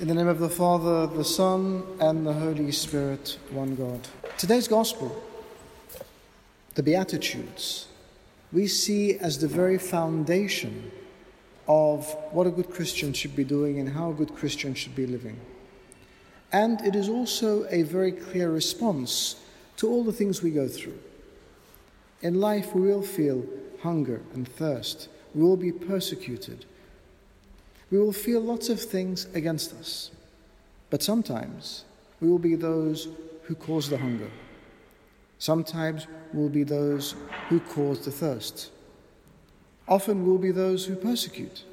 In the name of the Father, the Son, and the Holy Spirit, one God. Today's Gospel, the Beatitudes, we see as the very foundation of what a good Christian should be doing and how a good Christian should be living. And it is also a very clear response to all the things we go through. In life, we will feel hunger and thirst, we will be persecuted we will feel lots of things against us. But sometimes we will be those who cause the hunger. Sometimes we will be those who cause the thirst. Often we will be those who persecute.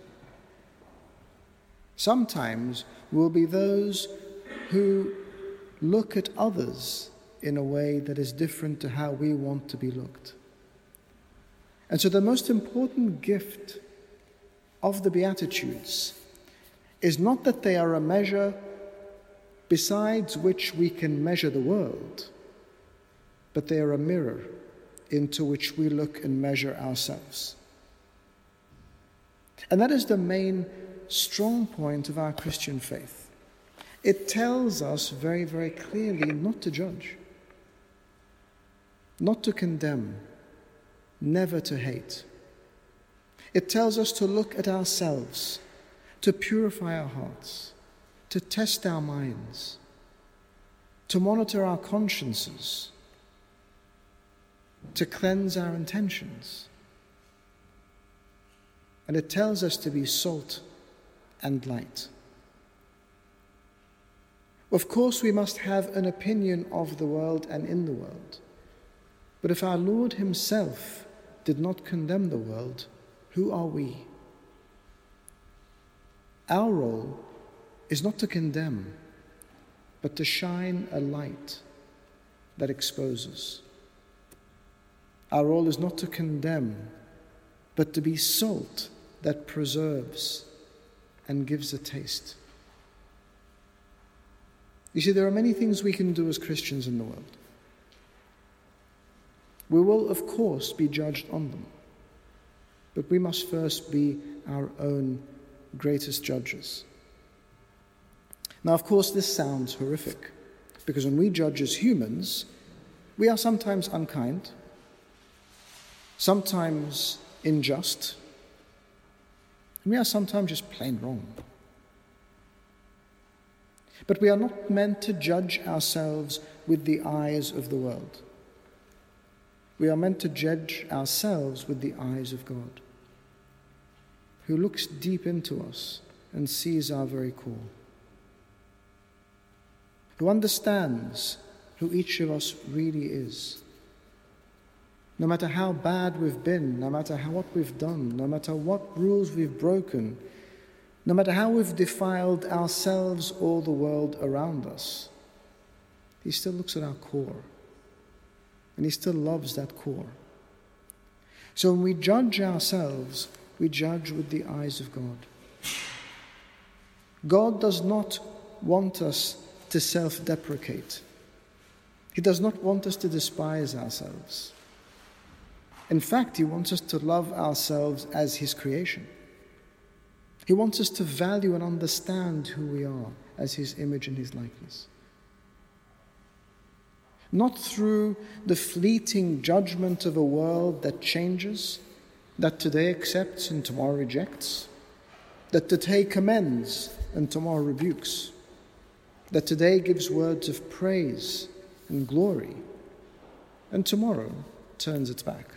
Sometimes we will be those who look at others in a way that is different to how we want to be looked. And so, the most important gift of the Beatitudes is not that they are a measure besides which we can measure the world, but they are a mirror into which we look and measure ourselves. And that is the main strong point of our Christian faith. It tells us very, very clearly not to judge, not to condemn, never to hate it tells us to look at ourselves, to purify our hearts, to test our minds, to monitor our consciences, to cleanse our intentions. And it tells us to be salt and light. Of course, we must have an opinion of the world and in the world. But if our Lord Himself did not condemn the world, who are we? Our role is not to condemn, but to shine a light that exposes. Our role is not to condemn, but to be salt that preserves and gives a taste. You see, there are many things we can do as Christians in the world. We will, of course, be judged on them. But we must first be our own greatest judges. Now, of course, this sounds horrific, because when we judge as humans, we are sometimes unkind, sometimes unjust, and we are sometimes just plain wrong. But we are not meant to judge ourselves with the eyes of the world. We are meant to judge ourselves with the eyes of God who looks deep into us and sees our very core, who understands who each of us really is. No matter how bad we've been, no matter how, what we've done, no matter what rules we've broken, no matter how we've defiled ourselves or the world around us, He still looks at our core. And He still loves that core. So when we judge ourselves, we judge with the eyes of God. God does not want us to self deprecate, He does not want us to despise ourselves. In fact, He wants us to love ourselves as His creation. He wants us to value and understand who we are as His image and His likeness. Not through the fleeting judgment of a world that changes that today accepts and tomorrow rejects, that today commends and tomorrow rebukes, that today gives words of praise and glory, and tomorrow turns its back.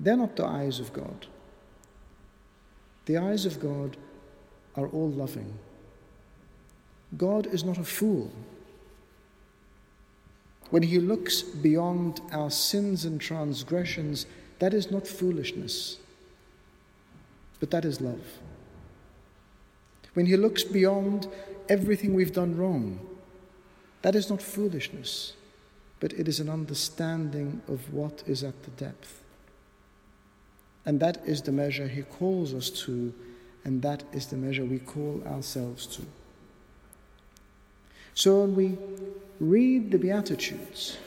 They're not the eyes of God. The eyes of God are all loving. God is not a fool. When he looks beyond our sins and transgressions, that is not foolishness, but that is love. When He looks beyond everything we've done wrong, that is not foolishness, but it is an understanding of what is at the depth. And that is the measure He calls us to, and that is the measure we call ourselves to. So when we read the Beatitudes,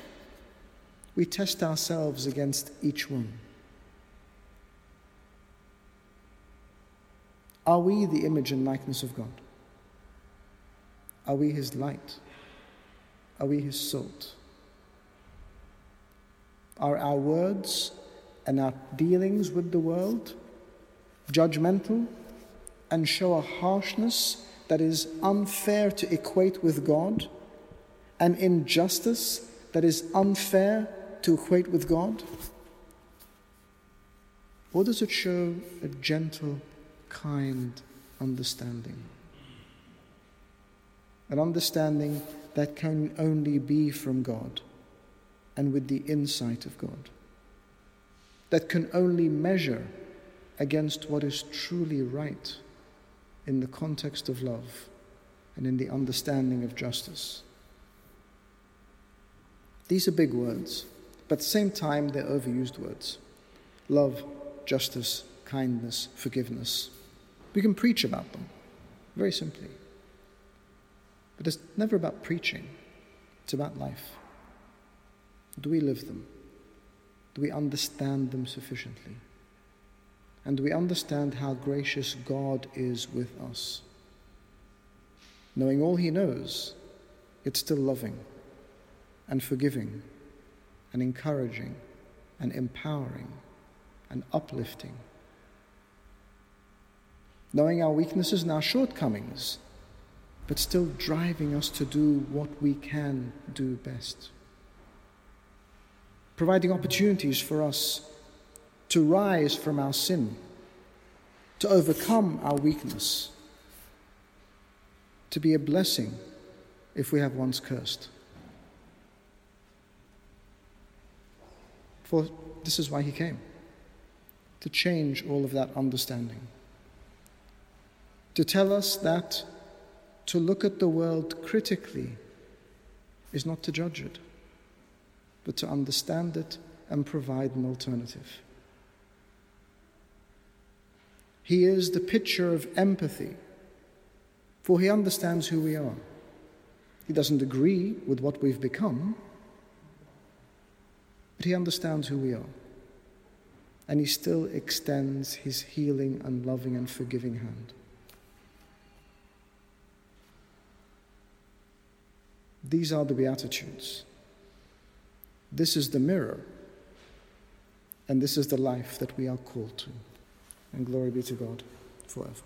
we test ourselves against each one. Are we the image and likeness of God? Are we his light? Are we his salt? Are our words and our dealings with the world judgmental and show a harshness that is unfair to equate with God, an injustice that is unfair to equate with God? Or does it show a gentle, kind understanding? An understanding that can only be from God and with the insight of God, that can only measure against what is truly right in the context of love and in the understanding of justice. These are big words, but at the same time, they're overused words love, justice, kindness, forgiveness. We can preach about them, very simply. But it's never about preaching, it's about life. Do we live them? Do we understand them sufficiently? And we understand how gracious God is with us? Knowing all He knows, it's still loving and forgiving and encouraging and empowering and uplifting. Knowing our weaknesses and our shortcomings, but still driving us to do what we can do best. Providing opportunities for us to rise from our sin, to overcome our weakness, to be a blessing if we have once cursed. For this is why he came to change all of that understanding, to tell us that to look at the world critically is not to judge it, but to understand it and provide an alternative. He is the picture of empathy, for he understands who we are. He doesn't agree with what we've become, but he understands who we are. And he still extends his healing and loving and forgiving hand. These are the Beatitudes. This is the mirror. And this is the life that we are called to. And glory be to God forever.